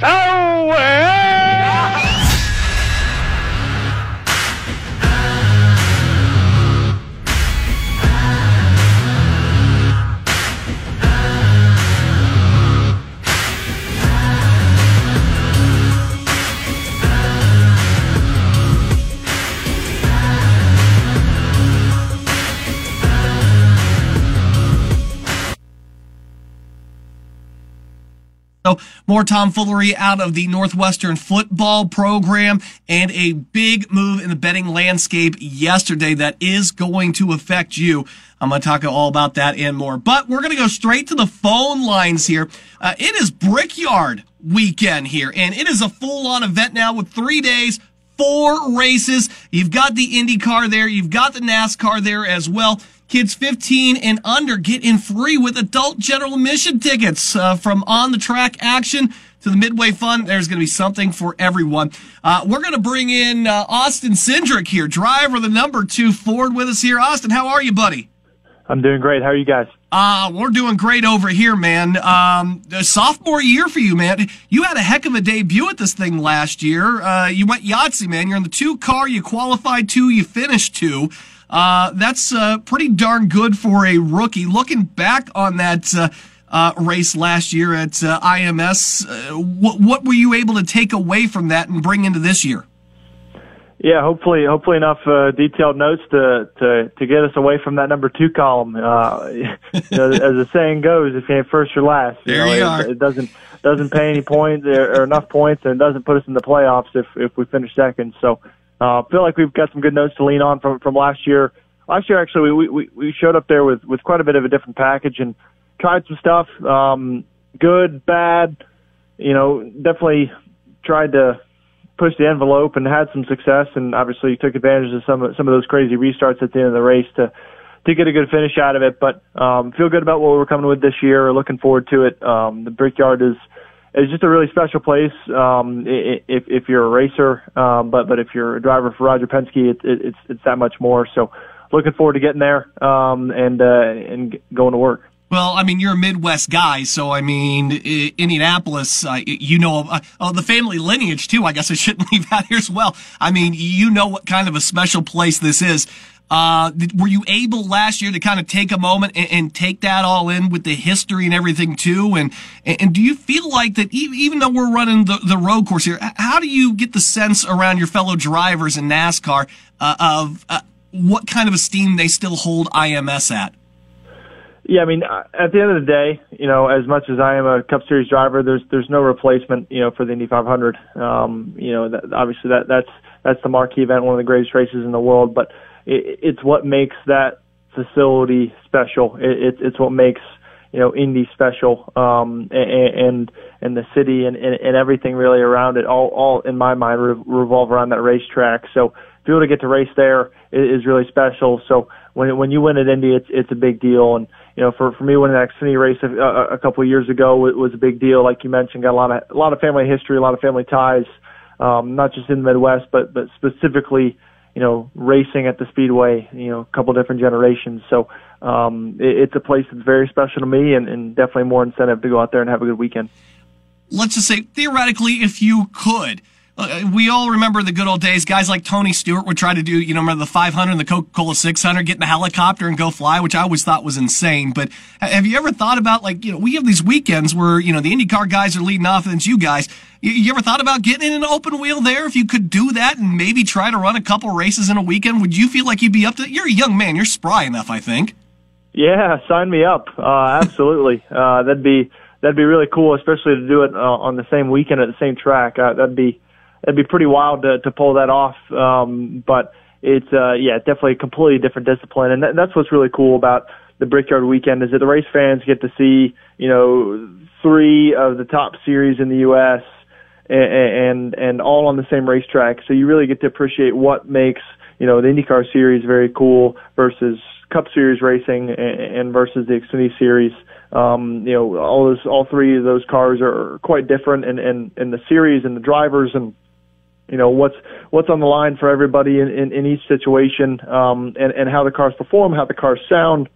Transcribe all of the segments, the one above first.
so So more tomfoolery out of the Northwestern football program and a big move in the betting landscape yesterday that is going to affect you. I'm going to talk all about that and more. But we're going to go straight to the phone lines here. Uh, it is Brickyard weekend here, and it is a full on event now with three days, four races. You've got the IndyCar there. You've got the NASCAR there as well. Kids 15 and under get in free with adult general admission tickets uh, from on the track action to the Midway Fun. There's going to be something for everyone. Uh, we're going to bring in uh, Austin Cindric here, driver of the number two Ford with us here. Austin, how are you, buddy? I'm doing great. How are you guys? Uh, we're doing great over here, man. Um, sophomore year for you, man. You had a heck of a debut at this thing last year. Uh, you went Yahtzee, man. You're in the two car. You qualified two. You finished two. Uh, that's uh, pretty darn good for a rookie. Looking back on that uh, uh race last year at uh, IMS, uh, what, what were you able to take away from that and bring into this year? Yeah, hopefully, hopefully enough uh, detailed notes to, to to get us away from that number two column. you know, as the saying goes, if you ain't first, you're last. You there know, you it, are. It doesn't doesn't pay any points or, or enough points, and it doesn't put us in the playoffs if if we finish second. So uh, feel like we've got some good notes to lean on from from last year. Last year, actually, we we, we showed up there with with quite a bit of a different package and tried some stuff. Um, good, bad. You know, definitely tried to push the envelope and had some success. And obviously, took advantage of some of some of those crazy restarts at the end of the race to to get a good finish out of it. But um, feel good about what we're coming with this year. Looking forward to it. Um, the Brickyard is it's just a really special place um, if if you're a racer, um, but but if you're a driver for Roger Penske, it, it, it's it's that much more. So looking forward to getting there um, and uh, and going to work. Well, I mean, you're a Midwest guy, so I mean, Indianapolis, uh, you know, uh, oh, the family lineage too. I guess I shouldn't leave that here as well. I mean, you know what kind of a special place this is. Uh, were you able last year to kind of take a moment and, and, take that all in with the history and everything too? And, and do you feel like that even though we're running the, the road course here, how do you get the sense around your fellow drivers in NASCAR uh, of uh, what kind of esteem they still hold IMS at? Yeah, I mean, uh, at the end of the day, you know, as much as I am a Cup Series driver, there's there's no replacement, you know, for the Indy 500. Um, you know, that, obviously that that's that's the marquee event, one of the greatest races in the world. But it, it's what makes that facility special. It, it, it's what makes you know Indy special, um, and, and the city and, and and everything really around it. All all in my mind re- revolve around that racetrack. So to be able to get to race there is really special. So when when you win at Indy, it's it's a big deal. And you know, for for me, winning the Xfinity race a, a, couple of years ago was, was a big deal. Like you mentioned, got a lot of a lot of family history, a lot of family ties, um, not just in the Midwest, but but specifically, you know, racing at the Speedway. You know, a couple different generations. So um, it, it's a place that's very special to me, and, and definitely more incentive to go out there and have a good weekend. Let's just say theoretically, if you could we all remember the good old days. Guys like Tony Stewart would try to do, you know, remember the 500 and the Coca-Cola 600, get in a helicopter and go fly, which I always thought was insane. But have you ever thought about, like, you know, we have these weekends where, you know, the IndyCar guys are leading off and it's you guys. You, you ever thought about getting in an open wheel there? If you could do that and maybe try to run a couple races in a weekend, would you feel like you'd be up to You're a young man. You're spry enough, I think. Yeah, sign me up. Uh, absolutely. uh, that'd be, that'd be really cool, especially to do it uh, on the same weekend at the same track. Uh, that'd be, it'd be pretty wild to, to pull that off. Um, but it's uh, yeah, definitely a completely different discipline, and that, that's what's really cool about the Brickyard Weekend is that the race fans get to see you know three of the top series in the U.S. and and and all on the same racetrack. So you really get to appreciate what makes you know the IndyCar series very cool versus Cup Series racing and and versus the Xfinity Series. Um, you know, all those all three of those cars are quite different in in, in the series and the drivers and you know what's what's on the line for everybody in, in, in each situation um, and and how the cars perform, how the cars sound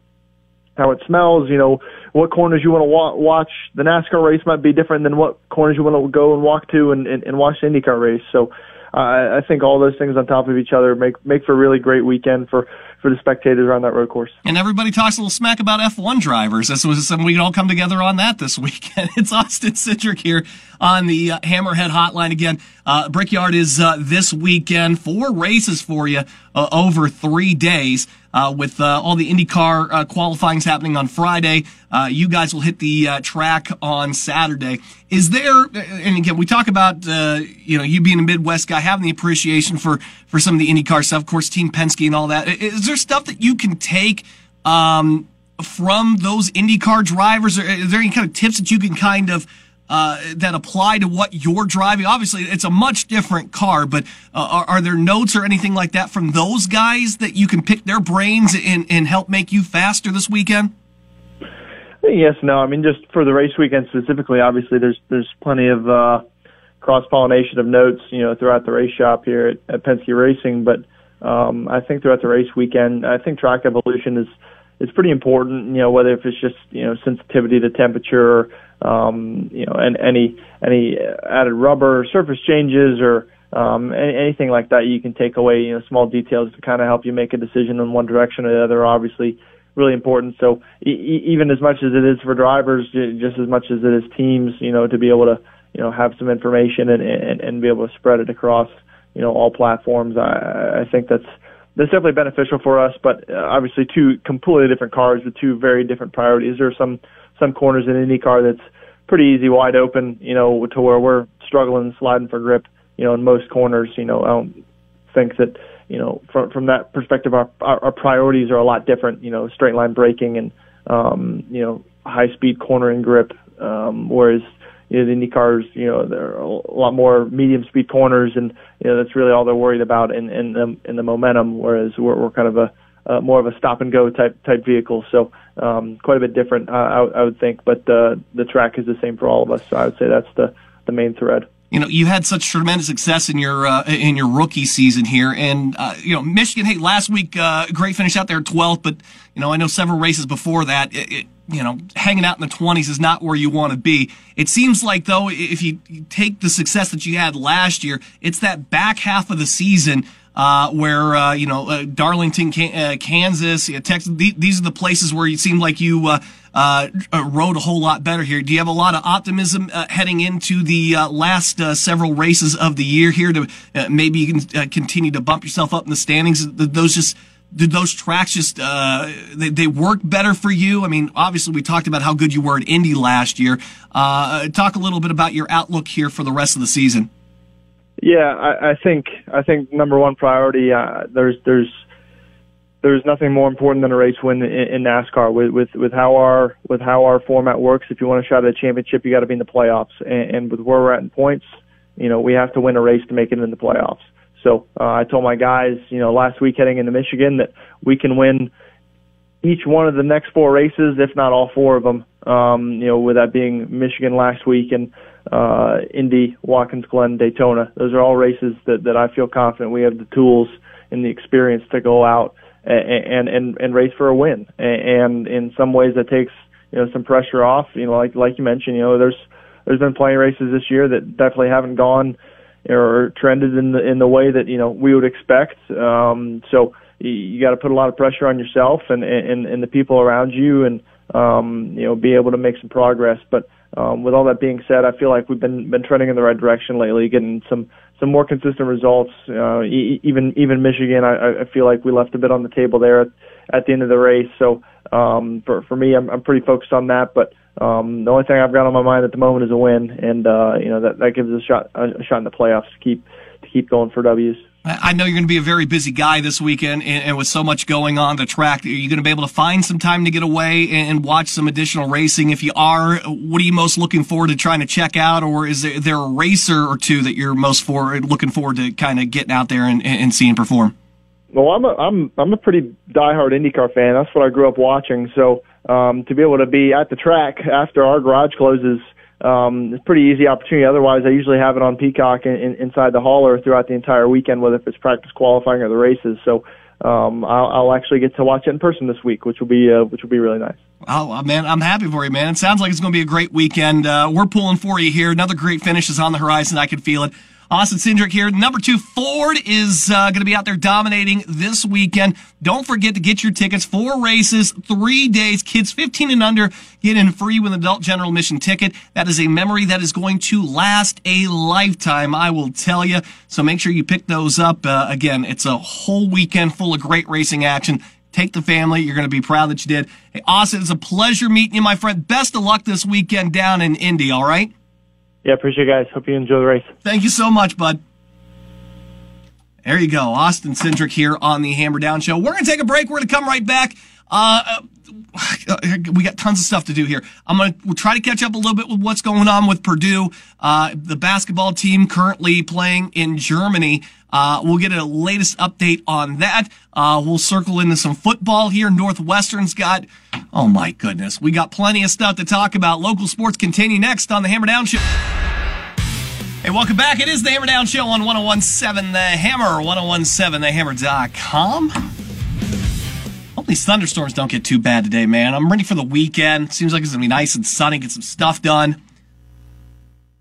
how it smells, you know, what corners you want to wa- watch. The NASCAR race might be different than what corners you want to go and walk to and, and, and watch the IndyCar race. So uh, I think all those things on top of each other make make for a really great weekend for for the spectators around that road course. And everybody talks a little smack about F1 drivers. This was something we can all come together on that this weekend. it's Austin Cindric here on the uh, Hammerhead Hotline again. Uh, Brickyard is uh, this weekend. Four races for you uh, over three days. Uh, with all the IndyCar uh, qualifyings happening on Friday, you guys will hit the track on Saturday. Is there? And again, we talk about you know you being a Midwest guy, having the appreciation for for some of the IndyCar stuff, of course, Team Penske and all that. Is there stuff that you can take? Um, from those IndyCar drivers, is there any kind of tips that you can kind of uh, that apply to what you're driving? Obviously, it's a much different car, but uh, are, are, there notes or anything like that from those guys that you can pick their brains and, and help make you faster this weekend? Yes, no. I mean, just for the race weekend specifically, obviously, there's there's plenty of uh, cross pollination of notes, you know, throughout the race shop here at, at Penske Racing. But um, I think throughout the race weekend, I think track evolution is is pretty important. You know, whether if it's just you know sensitivity to temperature um, you know, and any any added rubber surface changes or um, any, anything like that you can take away, you know, small details to kind of help you make a decision in one direction or the other. Obviously, really important. So e- even as much as it is for drivers, just as much as it is teams, you know, to be able to you know have some information and and, and be able to spread it across you know all platforms. I, I think that's that's definitely beneficial for us. But uh, obviously, two completely different cars with two very different priorities. There are some some corners in any IndyCar that's pretty easy, wide open, you know, to where we're struggling, sliding for grip, you know, in most corners. You know, I don't think that, you know, from from that perspective, our our, our priorities are a lot different. You know, straight line braking and, um, you know, high speed cornering grip, um, whereas you know, the Indy cars, you know, they're a lot more medium speed corners, and you know that's really all they're worried about in in the in the momentum. Whereas we're we're kind of a uh, more of a stop and go type type vehicle. So um, quite a bit different, uh, I, I would think. But uh, the track is the same for all of us. So I would say that's the the main thread. You know, you had such tremendous success in your uh, in your rookie season here, and uh, you know, Michigan. Hey, last week, uh, great finish out there, 12th. But you know, I know several races before that. It, it, you know, hanging out in the 20s is not where you want to be. It seems like, though, if you take the success that you had last year, it's that back half of the season uh, where uh, you know uh, Darlington, uh, Kansas, Texas. These are the places where you seem like you uh, uh, rode a whole lot better here. Do you have a lot of optimism heading into the last several races of the year here to maybe you can continue to bump yourself up in the standings? Those just did those tracks just uh, they, they work better for you? I mean, obviously we talked about how good you were at Indy last year. Uh, talk a little bit about your outlook here for the rest of the season. Yeah, I, I think I think number one priority. Uh, there's there's there's nothing more important than a race win in, in NASCAR. With with with how our with how our format works, if you want a shot at a championship, you got to be in the playoffs. And, and with where we're at in points, you know we have to win a race to make it in the playoffs. So uh, I told my guys, you know, last week heading into Michigan that we can win each one of the next four races, if not all four of them. Um, you know, with that being Michigan last week and uh, Indy, Watkins Glen, Daytona. Those are all races that, that I feel confident we have the tools and the experience to go out and, and, and race for a win. And in some ways that takes, you know, some pressure off. You know, like, like you mentioned, you know, there's, there's been plenty of races this year that definitely haven't gone or trended in the, in the way that, you know, we would expect. Um, so you, got to put a lot of pressure on yourself and, and, and the people around you and, um, you know, be able to make some progress. But, um, with all that being said, I feel like we've been been trending in the right direction lately, getting some some more consistent results. Uh, even even Michigan, I, I feel like we left a bit on the table there at, at the end of the race. So um, for for me, I'm I'm pretty focused on that. But um, the only thing I've got on my mind at the moment is a win, and uh, you know that that gives us a shot a shot in the playoffs to keep to keep going for W's. I know you're going to be a very busy guy this weekend, and, and with so much going on the track, are you going to be able to find some time to get away and, and, watch some additional racing? If you are, what are you most looking forward to trying to check out, or is there, there a racer or two that you're most for looking forward to kind of getting out there and, and seeing perform? Well, I'm a I'm I'm a pretty diehard IndyCar fan. That's what I grew up watching. So um, to be able to be at the track after our garage closes um, it's a pretty easy opportunity. Otherwise, I usually have it on Peacock in, in, inside the hauler throughout the entire weekend, whether if it's practice qualifying or the races. So um, I'll, I'll actually get to watch it in person this week, which will be uh, which will be really nice. Oh man, I'm happy for you, man. It sounds like it's going to be a great weekend. Uh, we're pulling for you here. Another great finish is on the horizon. I can feel it. Austin Cindric here. Number two, Ford is uh, going to be out there dominating this weekend. Don't forget to get your tickets. Four races, three days. Kids 15 and under get in free with an adult general admission ticket. That is a memory that is going to last a lifetime, I will tell you. So make sure you pick those up. Uh, again, it's a whole weekend full of great racing action. Take the family. You're going to be proud that you did. Hey, Austin, it's a pleasure meeting you, my friend. Best of luck this weekend down in Indy, all right? Yeah, appreciate it, guys. Hope you enjoy the race. Thank you so much, bud. There you go. Austin Cindric here on the Hammer Down Show. We're going to take a break. We're going to come right back. Uh, we got tons of stuff to do here. I'm going to try to catch up a little bit with what's going on with Purdue, uh, the basketball team currently playing in Germany. Uh, we'll get a latest update on that. Uh, we'll circle into some football here. Northwestern's got, oh my goodness, we got plenty of stuff to talk about. Local sports continue next on the Hammer Down Show. Hey, welcome back. It is the Hammer Down Show on 1017 The Hammer, 1017TheHammer.com. Hope these thunderstorms don't get too bad today, man. I'm ready for the weekend. Seems like it's going to be nice and sunny, get some stuff done.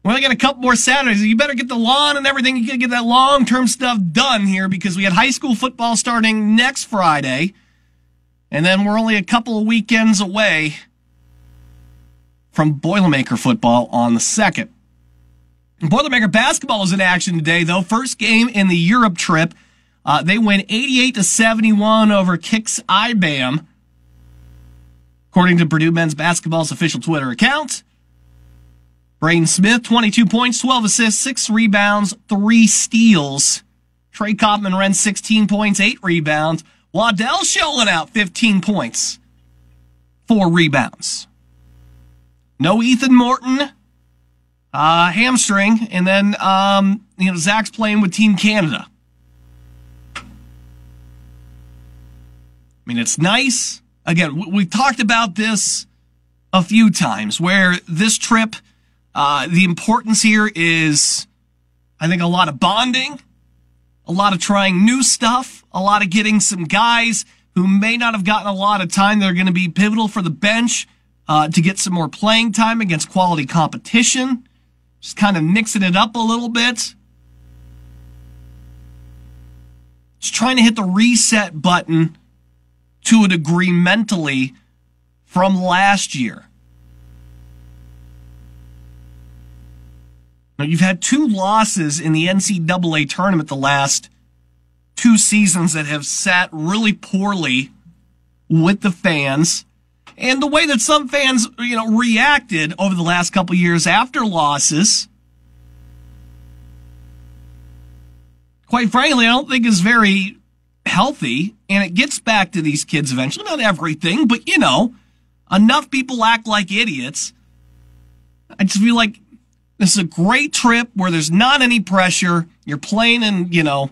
We only got a couple more Saturdays. You better get the lawn and everything. You gotta get that long term stuff done here because we had high school football starting next Friday. And then we're only a couple of weekends away from Boilermaker football on the second. Boilermaker basketball is in action today, though. First game in the Europe trip. Uh, they win 88 to 71 over Kicks IBAM. According to Purdue men's basketball's official Twitter account. Braden Smith, 22 points, 12 assists, 6 rebounds, 3 steals. Trey Kaufman-Renn 16 points, 8 rebounds. Waddell Sholin out 15 points, 4 rebounds. No Ethan Morton, uh, hamstring, and then um, you know Zach's playing with Team Canada. I mean, it's nice. Again, we've talked about this a few times where this trip uh, the importance here is, I think, a lot of bonding, a lot of trying new stuff, a lot of getting some guys who may not have gotten a lot of time that are going to be pivotal for the bench uh, to get some more playing time against quality competition. Just kind of mixing it up a little bit. Just trying to hit the reset button to a degree mentally from last year. Now, you've had two losses in the NCAA tournament the last two seasons that have sat really poorly with the fans. And the way that some fans, you know, reacted over the last couple years after losses, quite frankly, I don't think is very healthy. And it gets back to these kids eventually. Not everything, but you know, enough people act like idiots. I just feel like this is a great trip where there's not any pressure. You're playing in, you know,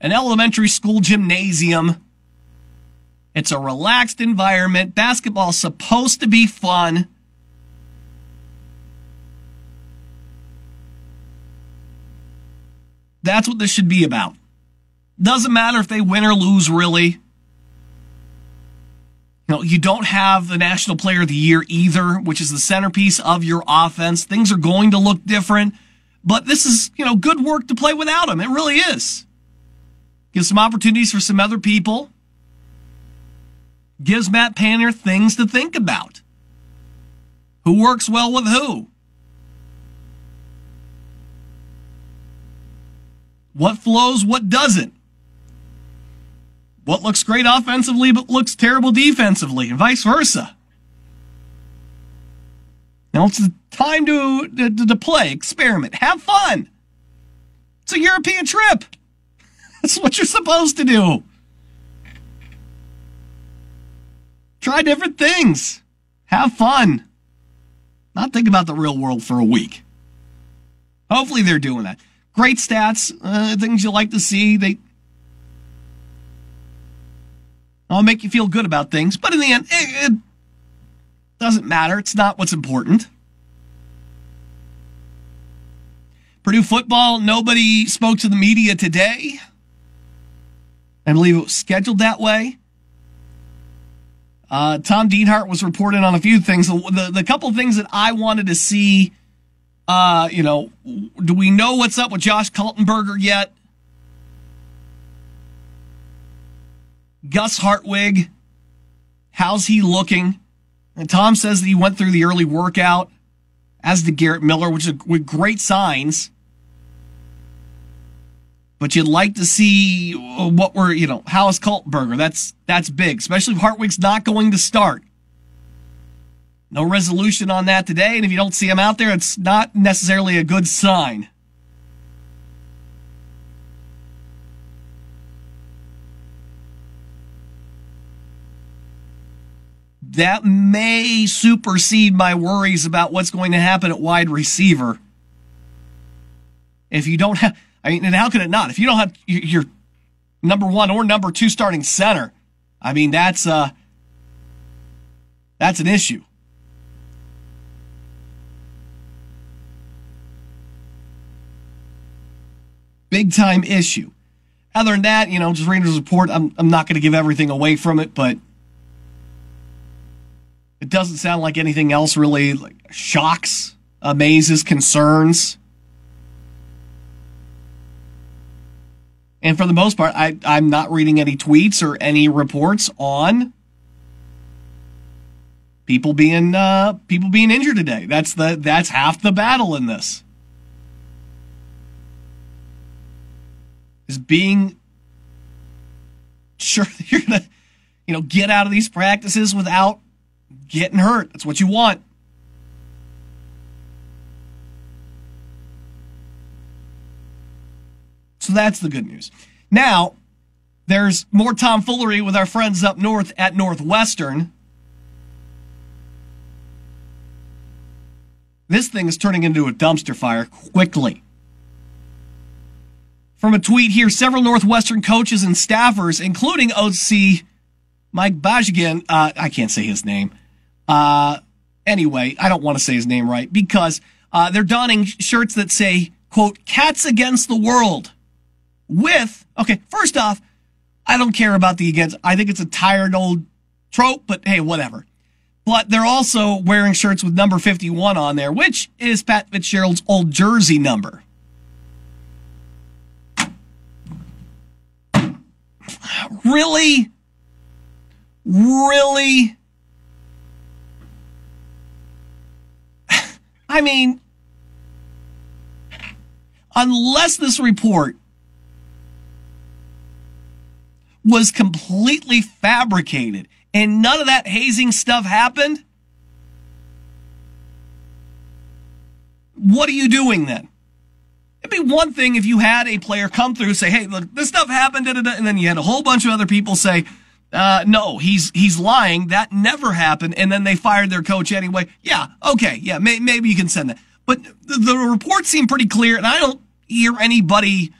an elementary school gymnasium. It's a relaxed environment. Basketball's supposed to be fun. That's what this should be about. Doesn't matter if they win or lose, really. You know, you don't have the National Player of the Year either, which is the centerpiece of your offense. Things are going to look different, but this is, you know, good work to play without him. It really is. Gives some opportunities for some other people. Gives Matt Painter things to think about. Who works well with who? What flows, what doesn't? What looks great offensively but looks terrible defensively, and vice versa. Now it's time to, to, to play, experiment, have fun. It's a European trip. That's what you're supposed to do. Try different things. Have fun. Not think about the real world for a week. Hopefully they're doing that. Great stats, uh, things you like to see. They I'll make you feel good about things, but in the end, it, it doesn't matter. It's not what's important. Purdue football, nobody spoke to the media today. I believe it was scheduled that way. Uh, Tom Dienhart was reporting on a few things. The, the, the couple things that I wanted to see, uh, you know, do we know what's up with Josh Kaltenberger yet? Gus Hartwig, how's he looking? And Tom says that he went through the early workout, as did Garrett Miller, which is with great signs. But you'd like to see uh, what we're, you know, how is Kaltenberger? That's that's big, especially if Hartwig's not going to start. No resolution on that today, and if you don't see him out there, it's not necessarily a good sign. That may supersede my worries about what's going to happen at wide receiver. If you don't have, I mean, and how could it not? If you don't have your number one or number two starting center, I mean, that's uh, that's an issue. Big time issue. Other than that, you know, just reading the report, I'm, I'm not going to give everything away from it, but it doesn't sound like anything else really like shocks, amazes, concerns. And for the most part, I, I'm not reading any tweets or any reports on people being uh, people being injured today. That's the that's half the battle in this. Is being sure that you're gonna you know get out of these practices without getting hurt. That's what you want. So that's the good news. Now, there's more tomfoolery with our friends up north at Northwestern. This thing is turning into a dumpster fire quickly. From a tweet here, several Northwestern coaches and staffers, including OC Mike Bajigan, uh, I can't say his name, uh, anyway, I don't want to say his name right because uh, they're donning shirts that say, quote, cats against the world with, okay, first off, I don't care about the against. I think it's a tired old trope, but hey, whatever. But they're also wearing shirts with number 51 on there, which is Pat Fitzgerald's old jersey number. Really? Really? I mean, unless this report was completely fabricated and none of that hazing stuff happened, what are you doing then? It'd be one thing if you had a player come through say, hey, look, this stuff happened, and then you had a whole bunch of other people say, uh, no, he's he's lying. That never happened. And then they fired their coach anyway. Yeah, okay, yeah, may, maybe you can send that. But the, the reports seem pretty clear, and I don't hear anybody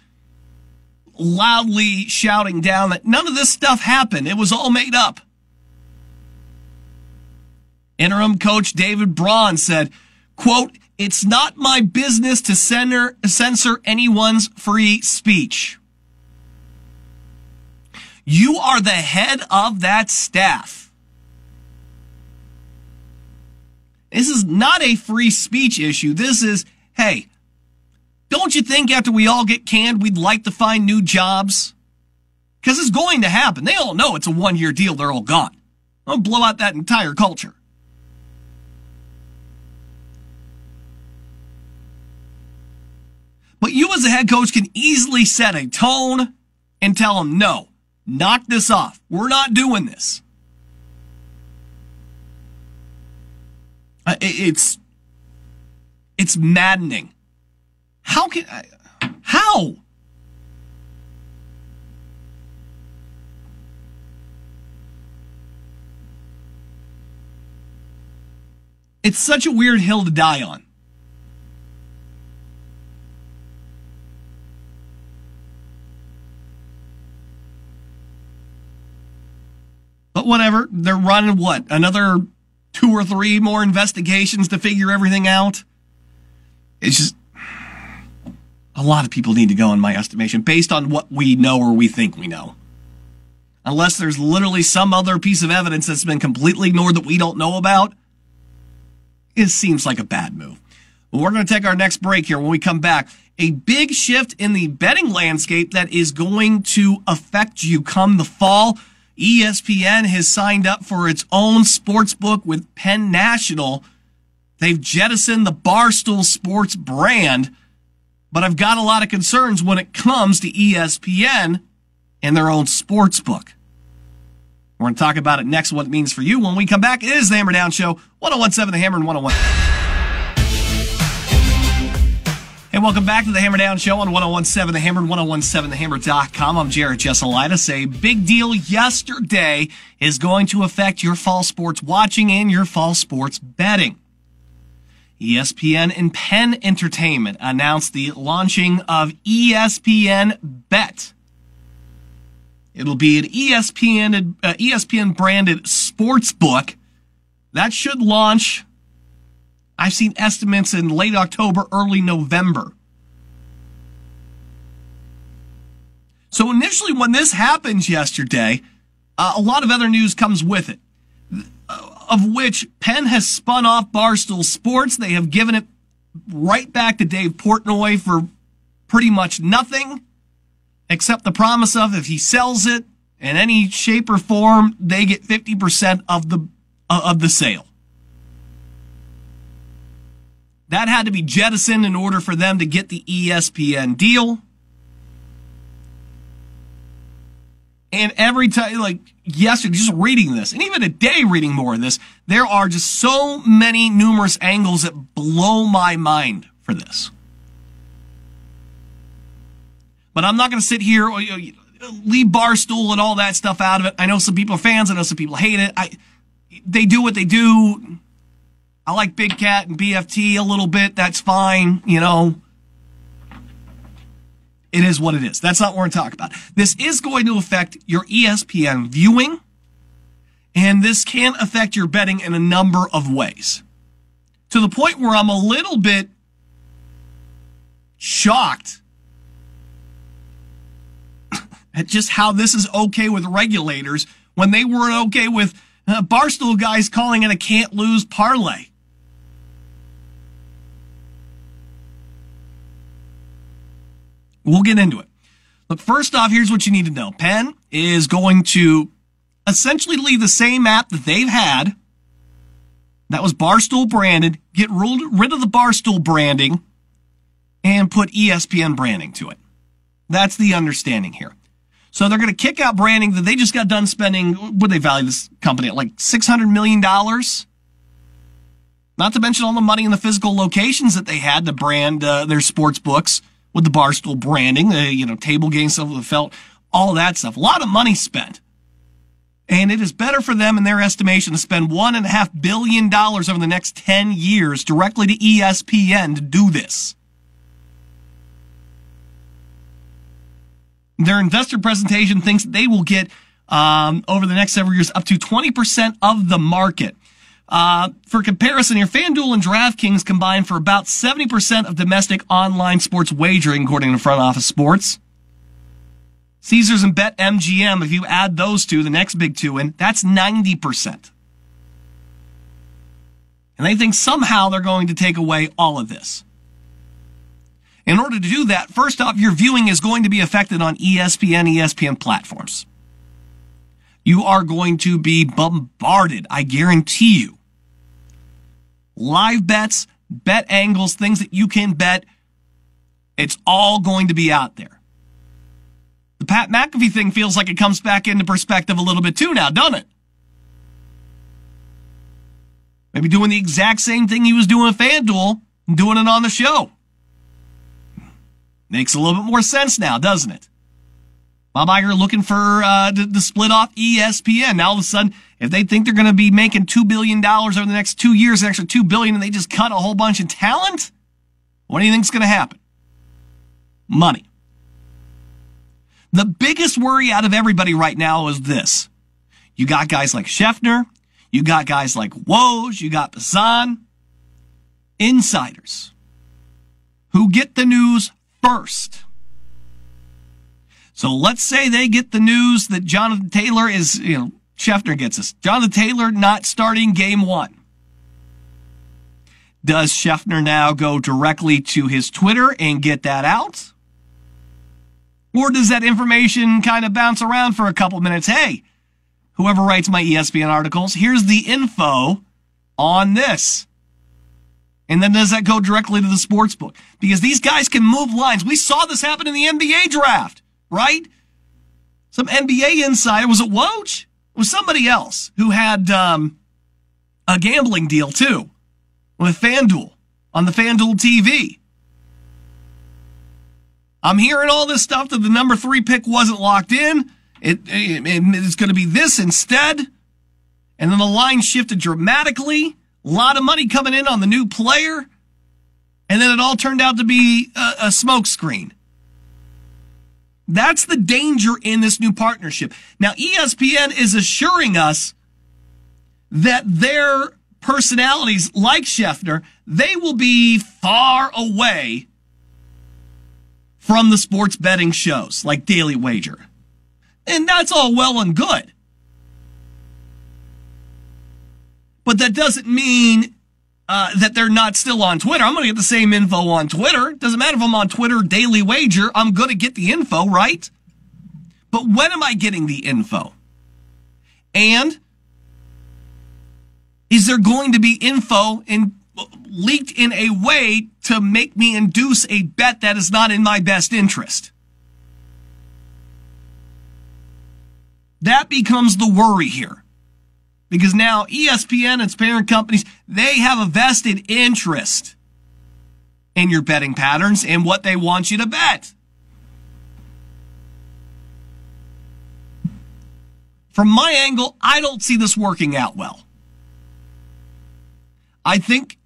loudly shouting down that none of this stuff happened. It was all made up. Interim coach David Braun said, quote, it's not my business to censor, censor anyone's free speech. You are the head of that staff. This is not a free speech issue. This is, hey, don't you think after we all get canned, we'd like to find new jobs? Because it's going to happen. They all know it's a one year deal. They're all gone. I'll blow out that entire culture. But you as a head coach can easily set a tone and tell them, no, Knock this off. We're not doing this. Uh, it's it's maddening. How can I, how? It's such a weird hill to die on. But whatever, they're running what? Another two or three more investigations to figure everything out? It's just a lot of people need to go, in my estimation, based on what we know or we think we know. Unless there's literally some other piece of evidence that's been completely ignored that we don't know about, it seems like a bad move. we're going to take our next break here when we come back. A big shift in the betting landscape that is going to affect you come the fall. ESPN has signed up for its own sports book with Penn National. They've jettisoned the Barstool Sports brand, but I've got a lot of concerns when it comes to ESPN and their own sports book. We're going to talk about it next, what it means for you. When we come back, it is the Hammer Down Show, 1017 The Hammer and 101. Welcome back to the Hammer Down Show on 1017 The Hammer and 1017TheHammer.com. I'm Jared Jesselaitis. A big deal yesterday is going to affect your fall sports watching and your fall sports betting. ESPN and Penn Entertainment announced the launching of ESPN Bet. It'll be an ESPN uh, ESPN branded sports book that should launch I've seen estimates in late October, early November. So initially, when this happens yesterday, uh, a lot of other news comes with it, of which Penn has spun off Barstool Sports. They have given it right back to Dave Portnoy for pretty much nothing, except the promise of if he sells it in any shape or form, they get 50% of the, uh, of the sale. That had to be jettisoned in order for them to get the ESPN deal. And every time, like yesterday, just reading this, and even today reading more of this, there are just so many numerous angles that blow my mind for this. But I'm not going to sit here, oh, leave Barstool and all that stuff out of it. I know some people are fans. I know some people hate it. I, they do what they do. I like Big Cat and PFT a little bit. That's fine. You know, it is what it is. That's not what we're talking about. This is going to affect your ESPN viewing, and this can affect your betting in a number of ways. To the point where I'm a little bit shocked at just how this is okay with regulators when they weren't okay with uh, Barstool guys calling it a can't lose parlay. We'll get into it. But first off, here's what you need to know. Penn is going to essentially leave the same app that they've had. That was Barstool branded. Get rid of the Barstool branding and put ESPN branding to it. That's the understanding here. So they're going to kick out branding that they just got done spending. What they value this company at like $600 million? Not to mention all the money in the physical locations that they had to brand uh, their sports books with the Barstool branding, the, you know, table games, stuff with the felt, all that stuff. A lot of money spent. And it is better for them, in their estimation, to spend $1.5 billion over the next 10 years directly to ESPN to do this. Their investor presentation thinks they will get, um, over the next several years, up to 20% of the market. Uh, for comparison here, FanDuel and DraftKings combine for about 70% of domestic online sports wagering, according to Front Office Sports. Caesars and BetMGM, if you add those two, the next big two in, that's 90%. And they think somehow they're going to take away all of this. In order to do that, first off, your viewing is going to be affected on ESPN, ESPN platforms. You are going to be bombarded, I guarantee you. Live bets, bet angles, things that you can bet. It's all going to be out there. The Pat McAfee thing feels like it comes back into perspective a little bit too now, doesn't it? Maybe doing the exact same thing he was doing with FanDuel and doing it on the show. Makes a little bit more sense now, doesn't it? Bob Iger looking for uh, to, to split off ESPN. Now all of a sudden, if they think they're going to be making two billion dollars over the next two years, an extra two billion, and they just cut a whole bunch of talent, what do you think's going to happen? Money. The biggest worry out of everybody right now is this: you got guys like Schefter, you got guys like Woj, you got Passan, insiders who get the news first. So let's say they get the news that Jonathan Taylor is, you know, Schefter gets us. Jonathan Taylor not starting game one. Does Schefter now go directly to his Twitter and get that out? Or does that information kind of bounce around for a couple minutes? Hey, whoever writes my ESPN articles, here's the info on this. And then does that go directly to the sports book? Because these guys can move lines. We saw this happen in the NBA draft, right? Some NBA insider, was it Woj? It was somebody else who had um, a gambling deal too with FanDuel on the FanDuel TV. I'm hearing all this stuff that the number three pick wasn't locked in. It, it it's going to be this instead. And then the line shifted dramatically. A lot of money coming in on the new player. And then it all turned out to be a, a smokescreen. That's the danger in this new partnership. Now, ESPN is assuring us that their personalities, like Schefter, they will be far away from the sports betting shows like Daily Wager. And that's all well and good. But that doesn't mean uh, that they're not still on Twitter. I'm going to get the same info on Twitter. Doesn't matter if I'm on Twitter, Daily Wager, I'm going to get the info, right? But when am I getting the info? And is there going to be info in, leaked in a way to make me induce a bet that is not in my best interest? That becomes the worry here. Because now ESPN and its parent companies, they have a vested interest in your betting patterns and what they want you to bet. From my angle, I don't see this working out well. I think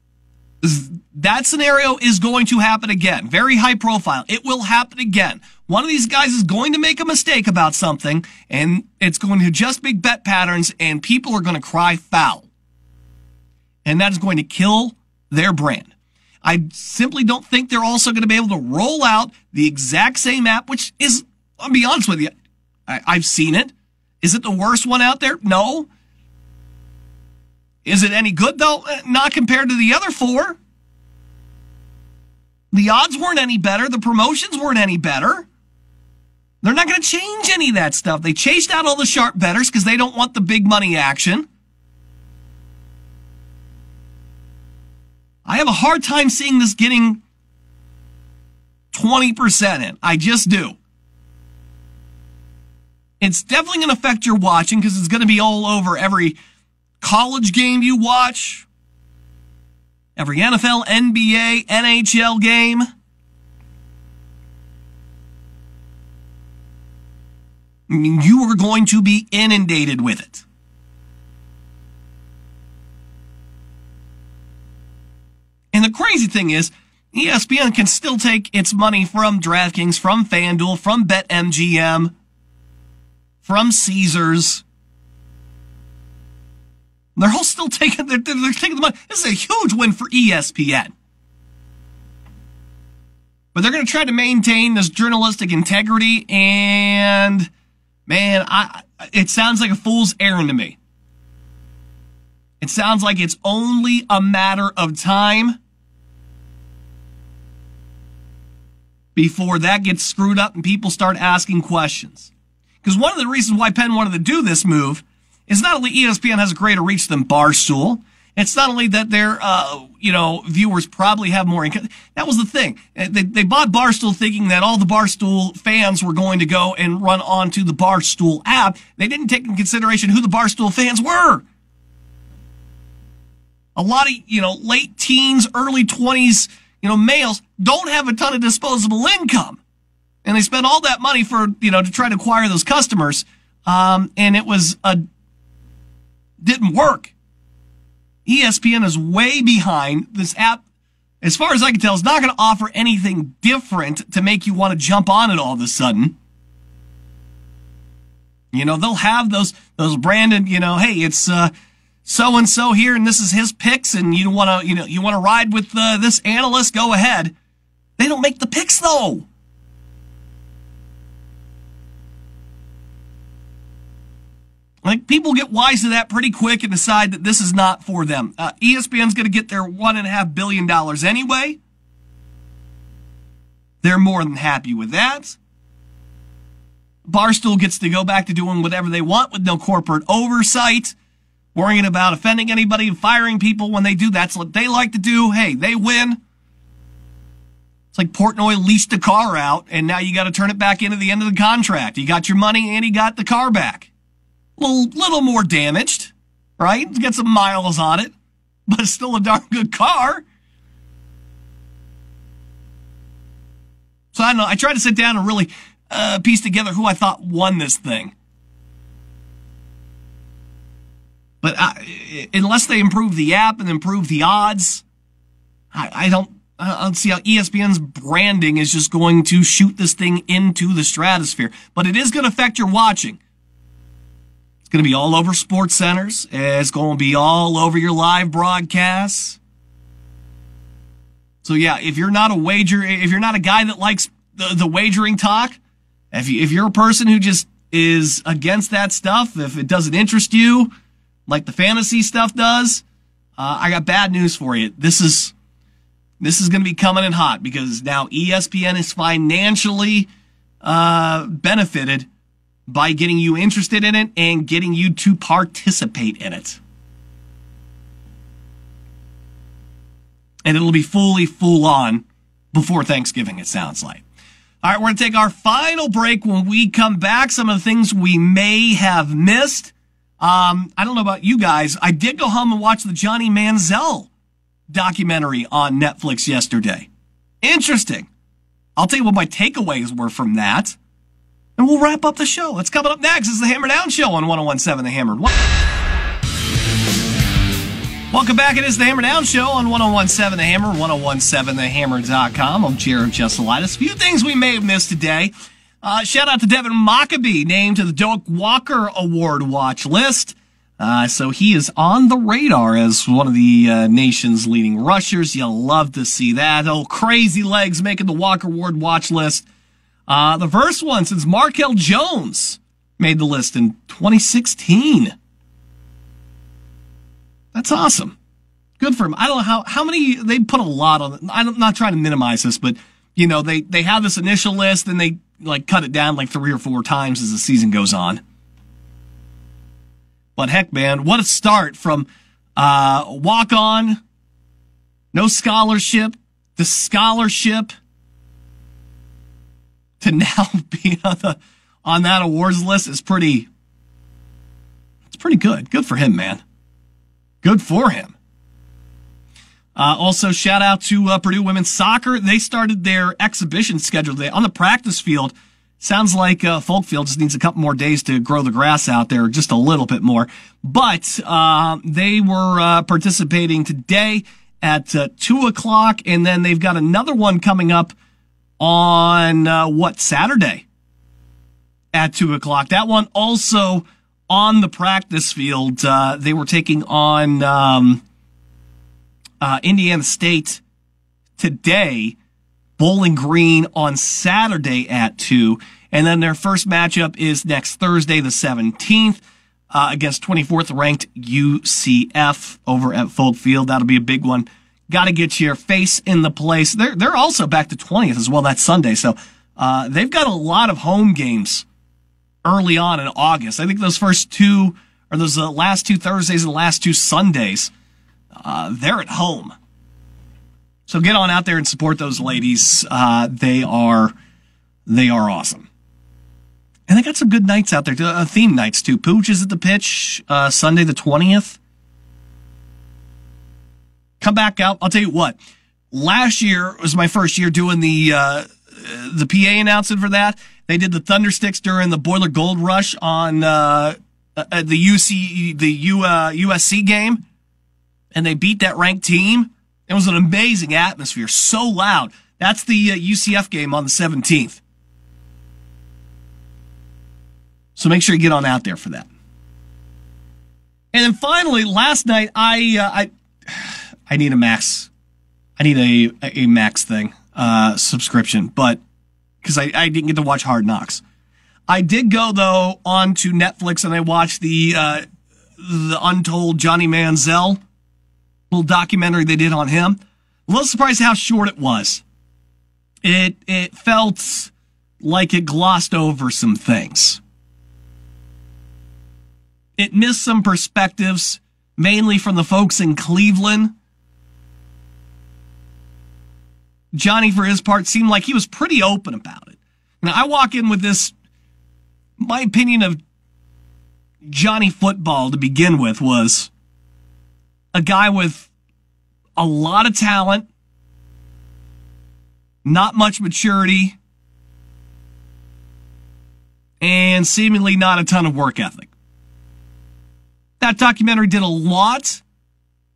that scenario is going to happen again. Very high profile. It will happen again. One of these guys is going to make a mistake about something and it's going to just big bet patterns and people are going to cry foul. And that is going to kill their brand. I simply don't think they're also going to be able to roll out the exact same app, which is, I'll be honest with you, I, I've seen it. Is it the worst one out there? No. Is it any good though? Eh, not compared to the other four. The odds weren't any better. The promotions weren't any better. They're not going to change any of that stuff. They chased out all the sharp betters because they don't want the big money action. I have a hard time seeing this getting 20% in. I just do. It's definitely going to affect your watching because it's going to be all over every college game you watch, every NFL, NBA, NHL game. I mean, you are going to be inundated with it. And the crazy thing is, ESPN can still take its money from DraftKings, from FanDuel, from BetMGM, from Caesars. They're all still taking they're, they're taking the money. This is a huge win for ESPN. But they're going to try to maintain this journalistic integrity, and man, I it sounds like a fool's errand to me. It sounds like it's only a matter of time before that gets screwed up and people start asking questions. Because one of the reasons why Penn wanted to do this move is not only ESPN has a greater reach than Barstool, it's not only that their, uh, you know, viewers probably have more income. That was the thing. Uh, they, they bought Barstool thinking that all the Barstool fans were going to go and run onto the Barstool app. They didn't take in consideration who the Barstool fans were. A lot of, you know, late teens, early 20s, you know, males don't have a ton of disposable income. and they spent all that money for you know to try to acquire those customers, um, and it was a didn't work. ESPN is way behind. This app, as far as I can tell, is not going to offer anything different to make you want to jump on it all of a sudden. You know, they'll have those those branded, you know, hey, it's uh so and so here and this is his picks and you want to, you know, you want to ride with uh, this analyst, go ahead. They don't make the picks though. Like people get wise to that pretty quick and decide that this is not for them. Uh, ESPN's going to get their one and a half billion dollars anyway. They're more than happy with that. Barstool gets to go back to doing whatever they want with no corporate oversight, worrying about offending anybody and firing people when they do. That's what they like to do. Hey, they win. It's like Portnoy leased a car out, and now you got to turn it back into the end of the contract. You got your money, and he got the car back. Little, little more damaged, right? Get some miles on it, but it's still a darn good car. So I don't know. I tried to sit down and really uh, piece together who I thought won this thing. But I, unless they improve the app and improve the odds, I, I don't. I don't see how ESPN's branding is just going to shoot this thing into the stratosphere. But it is going to affect your watching. It's going to be all over sports centers. It's going to be all over your live broadcasts. So yeah, if you're not a wager, if you're not a guy that likes the, the wagering talk, if you, if you're a person who just is against that stuff, if it doesn't interest you, like the fantasy stuff does, uh, I got bad news for you. This is this is going to be coming in hot because now ESPN is financially uh, benefited by getting you interested in it and getting you to participate in it. And it'll be fully full on before Thanksgiving, it sounds like. All right, we're going to take our final break. When we come back, some of the things we may have missed. Um, I don't know about you guys. I did go home and watch the Johnny Manziel documentary on Netflix yesterday. Interesting. I'll tell you what my takeaways were from that. And we'll wrap up the show. It's coming up next. It's the Hammer Down Show on 1017 The Hammer. Welcome back. It is the Hammer Down Show on 1017 The Hammer, 1017thehammer.com. I'm Jared Jesselitis. A few things we may have missed today. Uh, shout out to Devin Mockobee, named to the Doak Walker Award watch list. Uh, so he is on the radar as one of the uh, nation's leading rushers. You'll love to see that. Oh, crazy legs making the Walker Award watch list. Uh, the first one since Markell Jones made the list in 2016. That's awesome. Good for him. I don't know how, how many, they put a lot on. I'm not trying to minimize this, but, you know, they, they have this initial list and they, like, cut it down like three or four times as the season goes on. But heck, man, what a start from, uh, walk on, no scholarship, the scholarship, to now be on, the, on that awards list is pretty, it's pretty good. Good for him, man. Good for him. Uh, also, shout out to uh, Purdue women's soccer. They started their exhibition schedule today on the practice field. Sounds like uh, Folk Field just needs a couple more days to grow the grass out there, just a little bit more. But uh, they were uh, participating today at uh, two o'clock, and then they've got another one coming up on uh, what Saturday at two o'clock. That one also on the practice field. Uh, they were taking on um, uh, Indiana State today, Bowling Green on Saturday at two, and then their first matchup is next Thursday, the seventeenth. Uh, against 24th ranked UCF over at Folk Field. That'll be a big one. Got to get your face in the place. They're they're also back to 20th as well that Sunday. So uh, they've got a lot of home games early on in August. I think those first two or those uh, last two Thursdays and last two Sundays, uh, they're at home. So get on out there and support those ladies. Uh, they are they are awesome. And they got some good nights out there, uh, theme nights too. Pooch is at the pitch uh, Sunday the 20th come back out. I'll tell you what. Last year was my first year doing the uh, the PA announcement for that. They did the Thundersticks during the Boiler Gold Rush on uh, uh, the UC the U, uh, USC game, and they beat that ranked team. It was an amazing atmosphere, so loud. That's the uh, UCF game on the 17th. So make sure you get on out there for that. And then finally, last night I uh, I I need a max, I need a a max thing uh, subscription, but because I I didn't get to watch Hard Knocks. I did go though on to Netflix and I watched the uh, the Untold Johnny Manziel little documentary they did on him. A little surprised how short it was. It it felt like it glossed over some things. It missed some perspectives, mainly from the folks in Cleveland. Johnny, for his part, seemed like he was pretty open about it. Now, I walk in with this, my opinion of Johnny football to begin with was a guy with a lot of talent, not much maturity, and seemingly not a ton of work ethic. That documentary did a lot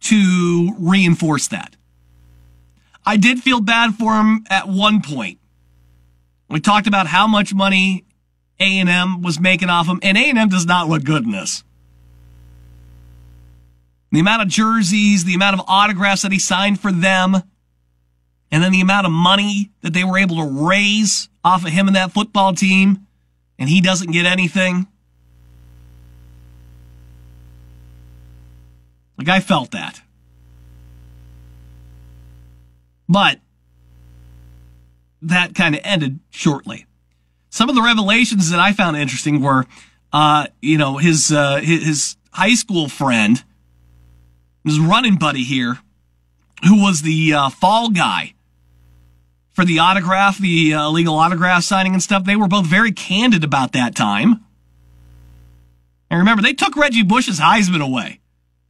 to reinforce that. I did feel bad for him at one point. We talked about how much money A&M was making off him, and A&M does not look good in this. The amount of jerseys, the amount of autographs that he signed for them, and then the amount of money that they were able to raise off of him and that football team, and he doesn't get anything. Like I felt that. But that kind of ended shortly. Some of the revelations that I found interesting were, uh, you know, his, uh, his high school friend, his running buddy here, who was the uh, fall guy for the autograph, the uh, legal autograph signing and stuff. They were both very candid about that time. And remember, they took Reggie Bush's Heisman away.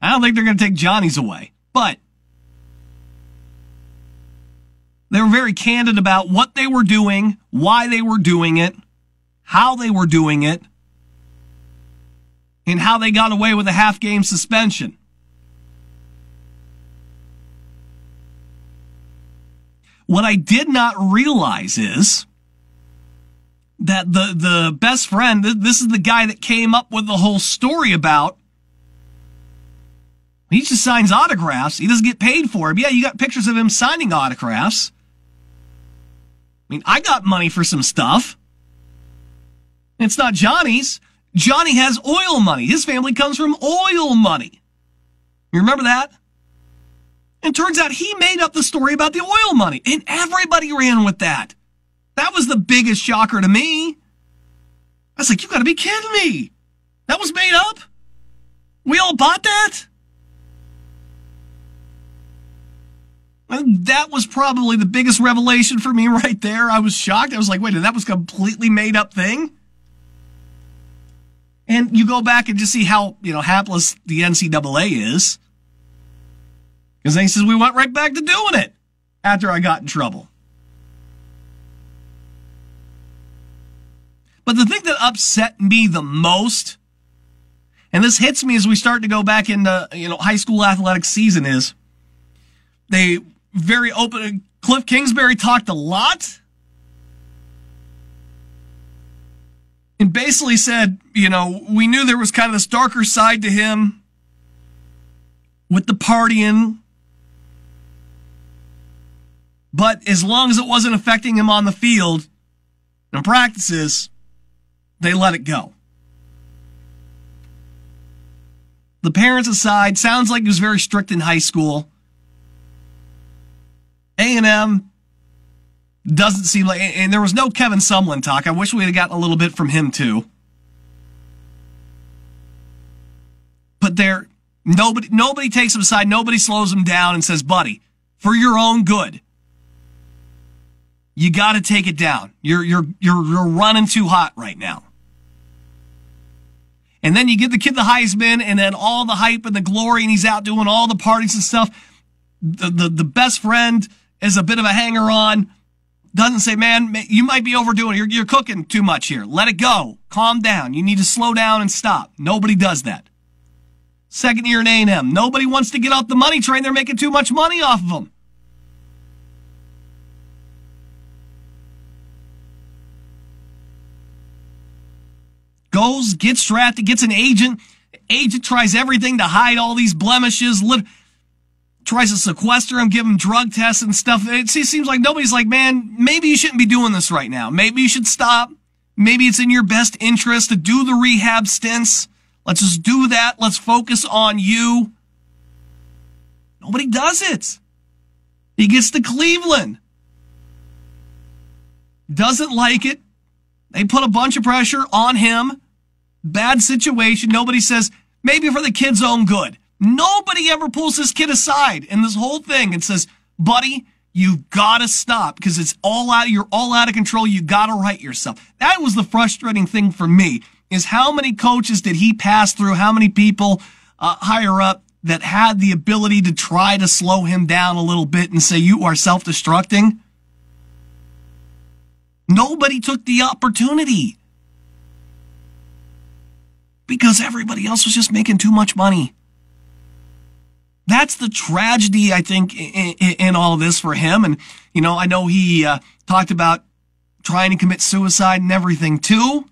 I don't think they're going to take Johnny's away, but they were very candid about what they were doing, why they were doing it, how they were doing it, and how they got away with a half game suspension. What I did not realize is that the, the best friend, this is the guy that came up with the whole story about he just signs autographs. He doesn't get paid for them. Yeah, you got pictures of him signing autographs. I mean, I got money for some stuff. It's not Johnny's. Johnny has oil money. His family comes from oil money. You remember that? And turns out he made up the story about the oil money, and everybody ran with that. That was the biggest shocker to me. I was like, you gotta be kidding me. That was made up? We all bought that? That was probably the biggest revelation for me right there. I was shocked. I was like, wait, that was a completely made up thing? And you go back and just see how, you know, hapless the NCAA is. Because then he says, we went right back to doing it after I got in trouble. But the thing that upset me the most, and this hits me as we start to go back into, you know, high school athletic season is they very open. Kliff Kingsbury talked a lot and basically said, you know, we knew there was kind of this darker side to him with the partying. But as long as it wasn't affecting him on the field and practices, they let it go. The parents aside, sounds like he was very strict in high school. A&M doesn't seem like, and there was no Kevin Sumlin talk. I wish we had gotten a little bit from him too. But there, nobody, nobody takes him aside. Nobody slows him down and says, buddy, for your own good, you got to take it down. You're, you're, you're, you're running too hot right now. And then you give the kid the Heisman and then all the hype and the glory and he's out doing all the parties and stuff. The, the, the best friend, is a bit of a hanger on. doesn't say, man, you might be overdoing it. You're, you're cooking too much here. Let it go. Calm down. You need to slow down and stop. Nobody does that. Second year in A&M. Nobody wants to get off the money train. They're making too much money off of them. Goes, gets drafted, gets an agent. Agent tries everything to hide all these blemishes. Tries to sequester him, give him drug tests and stuff. It seems like nobody's like, man, maybe you shouldn't be doing this right now. Maybe you should stop. Maybe it's in your best interest to do the rehab stints. Let's just do that. Let's focus on you. Nobody does it. He gets to Cleveland. Doesn't like it. They put a bunch of pressure on him. Bad situation. Nobody says, maybe for the kid's own good. Nobody ever pulls this kid aside in this whole thing and says, buddy, you've gotta stop because it's all out, you're all out of control. You gotta right yourself. That was the frustrating thing for me is how many coaches did he pass through? How many people uh, higher up that had the ability to try to slow him down a little bit and say, you are self-destructing? Nobody took the opportunity because everybody else was just making too much money. That's the tragedy, I think, in, in, all this for him. And, you know, I know he uh, talked about trying to commit suicide and everything too.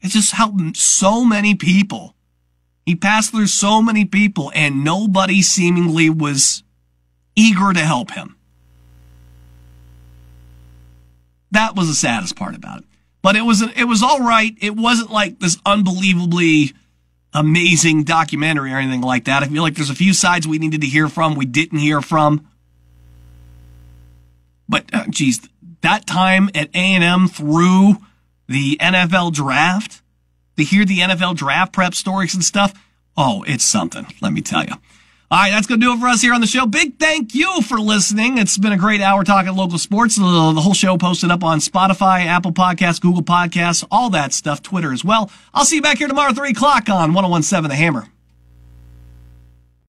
It's just helped so many people. He passed through so many people and nobody seemingly was eager to help him. That was the saddest part about it. But it was it was all right. It wasn't like this unbelievably amazing documentary or anything like that. I feel like there's a few sides we needed to hear from, we didn't hear from. But uh, geez, that time at A&M through the NFL draft, to hear the NFL draft prep stories and stuff, oh, it's something, let me tell you. All right, that's going to do it for us here on the show. Big thank you for listening. It's been a great hour talking local sports. The, whole show posted up on Spotify, Apple Podcasts, Google Podcasts, all that stuff, Twitter as well. I'll see you back here tomorrow, 3 o'clock on 1017 The Hammer.